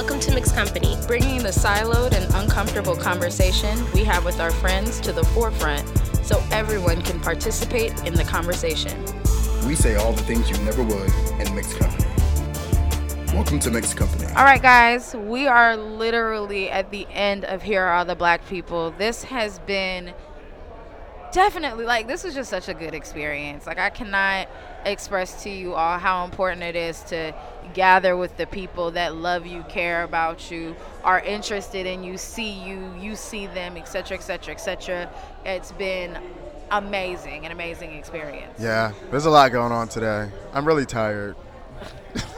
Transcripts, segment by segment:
Welcome to Mixed Company. bringing the siloed and uncomfortable conversation we have with our friends to the forefront so everyone can participate in the conversation. We say all the things you never would in mixed company. Welcome to Mixed Company. All right, guys, we are literally at the end of Here Are All the Black People. This has been definitely like this was just such a good experience. Like I cannot express to you all how important it is to gather with the people that love you, care about you, are interested in you, see you, you see them, etc., etc., etc. It's been amazing, an amazing experience. Yeah, there's a lot going on today. I'm really tired.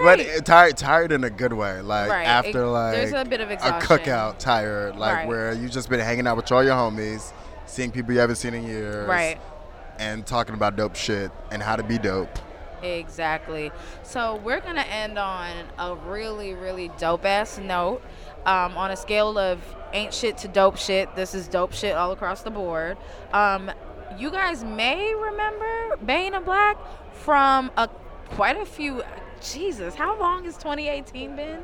but, but tired, tired in a good way. Like Right. after It- like there's a bit of a exhaustion. cookout, tired. Like Right. where you've just been hanging out with all your homies, seeing people you haven't seen in years, Right. and talking about dope shit and how to be dope. Exactly. So we're gonna end on a really, really dope ass note. Um, on a scale of ain't shit to dope shit, this is dope shit all across the board. Um, you guys may remember Bane and Black from a quite a few. Jesus, how long has 2018 been?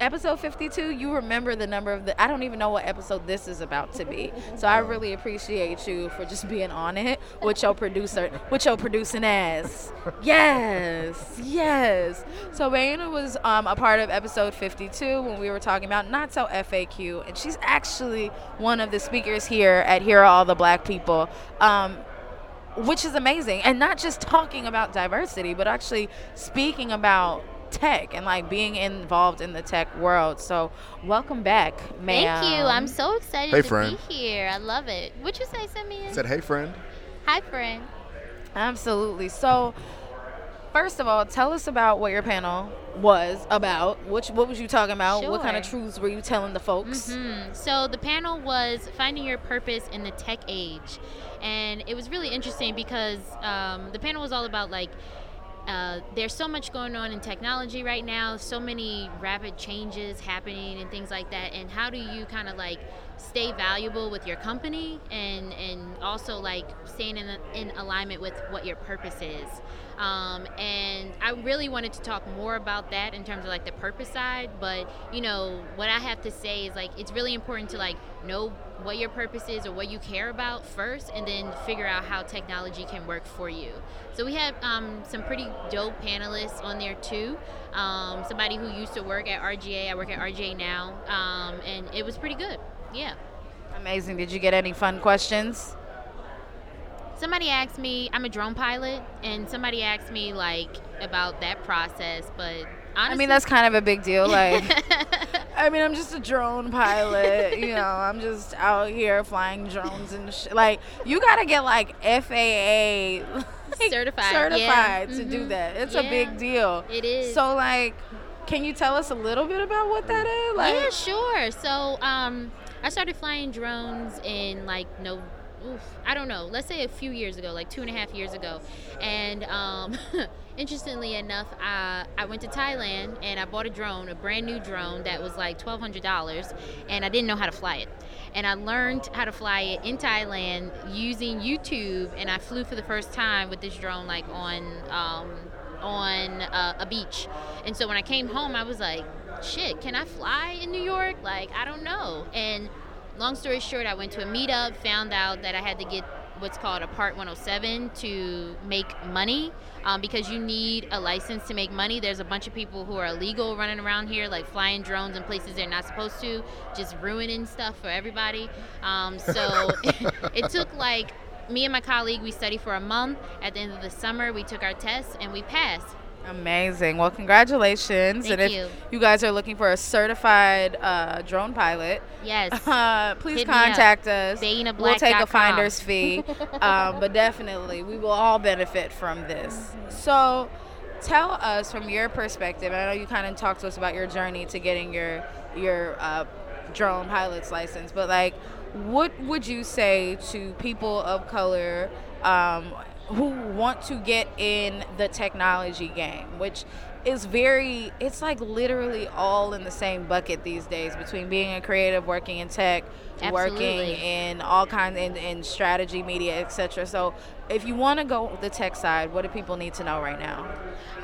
Episode 52, you remember the number of the. I don't even know what episode this is about to be. So I really appreciate you for just being on it with your producer, with your producing ass. Yes, yes. So Raina was um, a part of episode 52 when we were talking about not so FAQ, and she's actually one of the speakers here at Here Are All the Black People. Um, which is amazing and not just talking about diversity but actually speaking about tech and like being involved in the tech world so welcome back ma'am Thank you. I'm so excited Hey, to friend. be here. I love it. What'd you say, Simeon? Said, hey friend. Hi, friend. absolutely so first of all tell us about what your panel was about which what was you talking about what kind of truths were you telling the folks Hmm. So the panel was finding your purpose in the tech age, and it was really interesting because um, the panel was all about like. Uh, there's so much going on in technology right now, so many rapid changes happening and things like that. And how do you kind of like stay valuable with your company and and also like staying in in alignment with what your purpose is? Um, and I really wanted to talk more about that in terms of like the purpose side. But you know what I have to say is like it's really important to like know what your purpose is or what you care about first, and then figure out how technology can work for you. So we have um, some pretty dope panelists on there too. Um, somebody who used to work at RGA, I work at RGA now, um, and it was pretty good. Yeah. amazing did you get any fun questions Somebody asked me, I'm a drone pilot, and somebody asked me like about that process, but honestly, i mean that's kind of a big deal like I mean, I'm just a drone pilot. you know, I'm just out here flying drones and sh- like you gotta get like FAA like, Certified, certified yeah. to do Mhm. that. It's a big deal. It is. So like, can you tell us a little bit about what that is? Like, yeah, sure. So, um, I started flying drones in like no, oof, I don't know. Let's say a few years ago, like two and a half years ago, and um, interestingly enough, I I went to Thailand and I bought a drone, a brand new drone that was like twelve hundred dollars, and I didn't know how to fly it. And I learned how to fly it in Thailand using YouTube, and I flew for the first time with this drone like on um, on uh, a beach. And so when I came home, I was like, shit, can I fly in New York? Like, I don't know. And long story short, I went to a meetup, found out that I had to get what's called a Part 107 to make money um, because you need a license to make money. There's a bunch of people who are illegal running around here, like flying drones in places they're not supposed to, just ruining stuff for everybody. Um, so it took like me and my colleague, we studied for a month. At the end of the summer, we took our tests and we passed. Amazing. Well, congratulations. Thank and if you. you guys are looking for a certified uh, drone pilot, Yes. uh, please Hit contact us. We'll take a finder's fee, um, but definitely we will all benefit from this. So, tell us from your perspective. I know you kind of talked to us about your journey to getting your your uh, drone pilot's license, but like, what would you say to people of color? Um, who want to get in the technology game, which is very it's like literally all in the same bucket these days between being a creative working in tech working in all kinds in, in strategy media etc so if you want to go the tech side what do people need to know right now?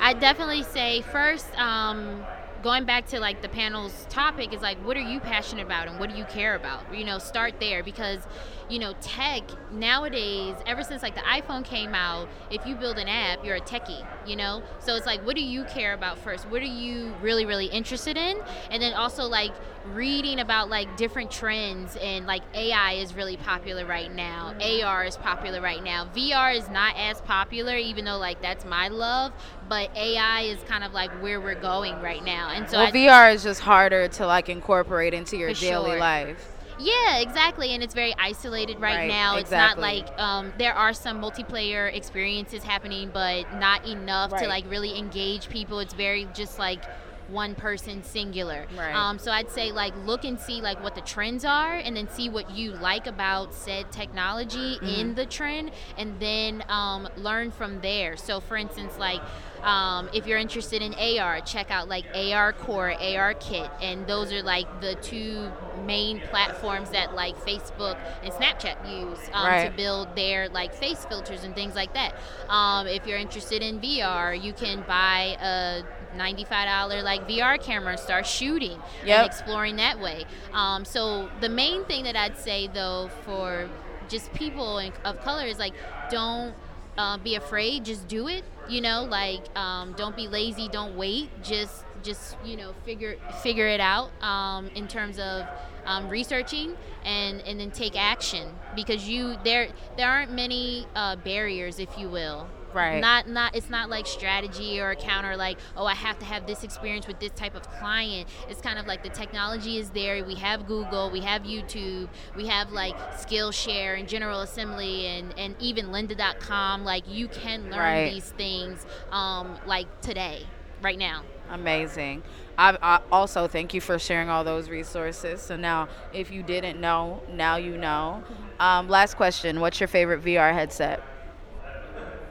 I definitely say first, um, going back to like the panel's topic is like, what are you passionate about and what do you care about? You know, start there because, you know, tech nowadays, ever since like the iPhone came out, if you build an app, you're a techie, you know? So it's like, what do you care about first? What are you really, really interested in? And then also like reading about like different trends and like AI is really popular right now. AR is popular right now. VR is not as popular, even though like that's my love, but AI is kind of like where we're going right now. And so well vr is just harder to like incorporate into your daily sure. life Yeah, exactly, and it's very isolated right, Right, now. It's not like um, there are some multiplayer experiences happening, but not enough Right. to like really engage people. It's very just like one person singular. Right. Um, so I'd say like look and see like what the trends are, and then see what you like about said technology Mm-hmm. in the trend, and then um, learn from there. So for instance, like. Um, if you're interested in AR, check out like AR Core, AR Kit, and those are like the two main platforms that like Facebook and Snapchat use um, Right. to build their like face filters and things like that. Um, if you're interested in VR, you can buy a $95 like VR camera and start shooting Yep. and exploring that way. Um, so the main thing that I'd say though for just people in, of color is like don't uh, be afraid just do it you know like um, don't be lazy don't wait just just you know figure figure it out um, in terms of um, researching and and then take action because you there there aren't many uh, barriers if you will Right. not not it's not like strategy or counter like oh i have to have this experience with this type of client it's kind of like the technology is there we have google we have youtube we have like skillshare and general assembly and and even lynda.com like you can learn Right. these things um like today right now Amazing. I, I also thank you for sharing all those resources. So now, if you didn't know, now you know. Um, last question: What's your favorite VR headset?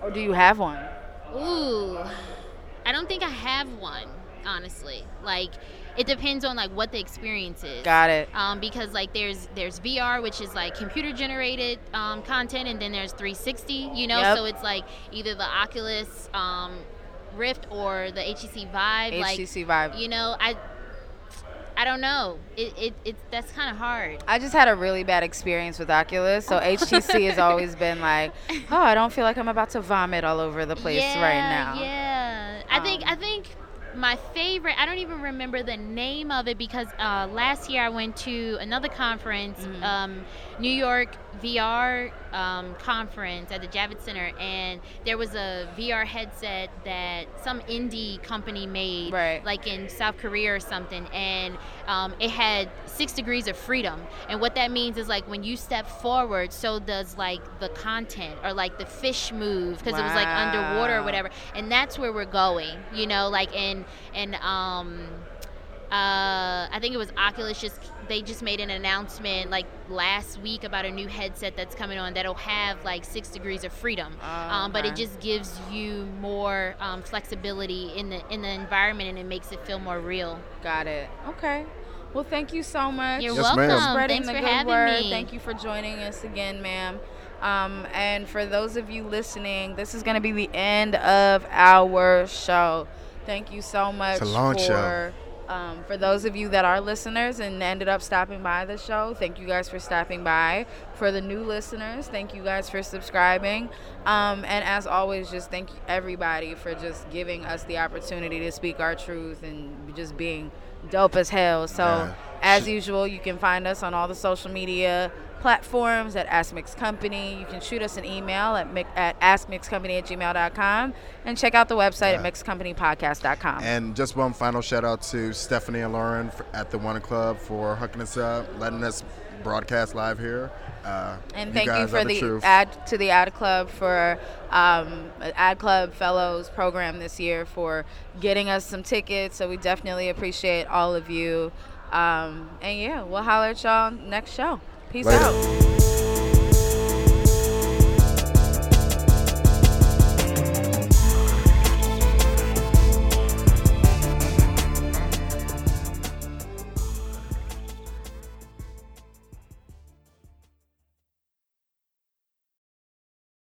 Or do you have one? Ooh, I don't think I have one, honestly. Like, it depends on like what the experience is. Got it. Um, because like there's there's VR, which is like computer generated um, content, and then there's 360. You know, Yep. so it's like either the Oculus um, Rift or the HTC Vive. like, HTC Vive. you know, I I don't know. It it, it that's kind of hard. I just had a really bad experience with Oculus, so HTC has always been like, oh, I don't feel like I'm about to vomit all over the place yeah, right now. Yeah, I think Um, I think my favorite. I don't even remember the name of it because uh, last year I went to another conference, Mm-hmm. um, New York VR um, conference at the Javits Center, and there was a VR headset that some indie company made, Right. like in South Korea or something, and um, it had six degrees of freedom. And what that means is like when you step forward, so does like the content or like the fish move because it was like underwater or whatever. And that's where we're going, you know, like and and um. Uh, I think it was Oculus. Just they just made an announcement like last week about a new headset that's coming on that'll have like six degrees of freedom. Oh, um, but it just gives you more um, flexibility in the in the environment and it makes it feel more real. Got it. Okay. Well, thank you so much. You're Yes, ma'am. welcome. spreading Thanks the for good having word. me. Thank you for joining us again, ma'am. Um, and for those of you listening, this is going to be the end of our show. Thank you so much a long for show. Um, for those of you that are listeners and ended up stopping by the show. Thank you guys for stopping by. For the new listeners, thank you guys for subscribing. Um, and as always, just thank everybody for just giving us the opportunity to speak our truth and just being dope as hell. So. Yeah. As usual, you can find us on all the social media platforms at Ask Mix Company. You can shoot us an email at, at askmixcompany at gmail.com and check out the website Yeah. at mixcompanypodcast.com. And just one final shout out to Stephanie and Lauren at the One Club for hooking us up, letting us broadcast live here. Uh, And thank you for the, truth. ad to the Ad Club for um, Ad Club Fellows program this year for getting us some tickets. So we definitely appreciate all of you. Um, and yeah, we'll holler at y'all next show. Peace Later. out.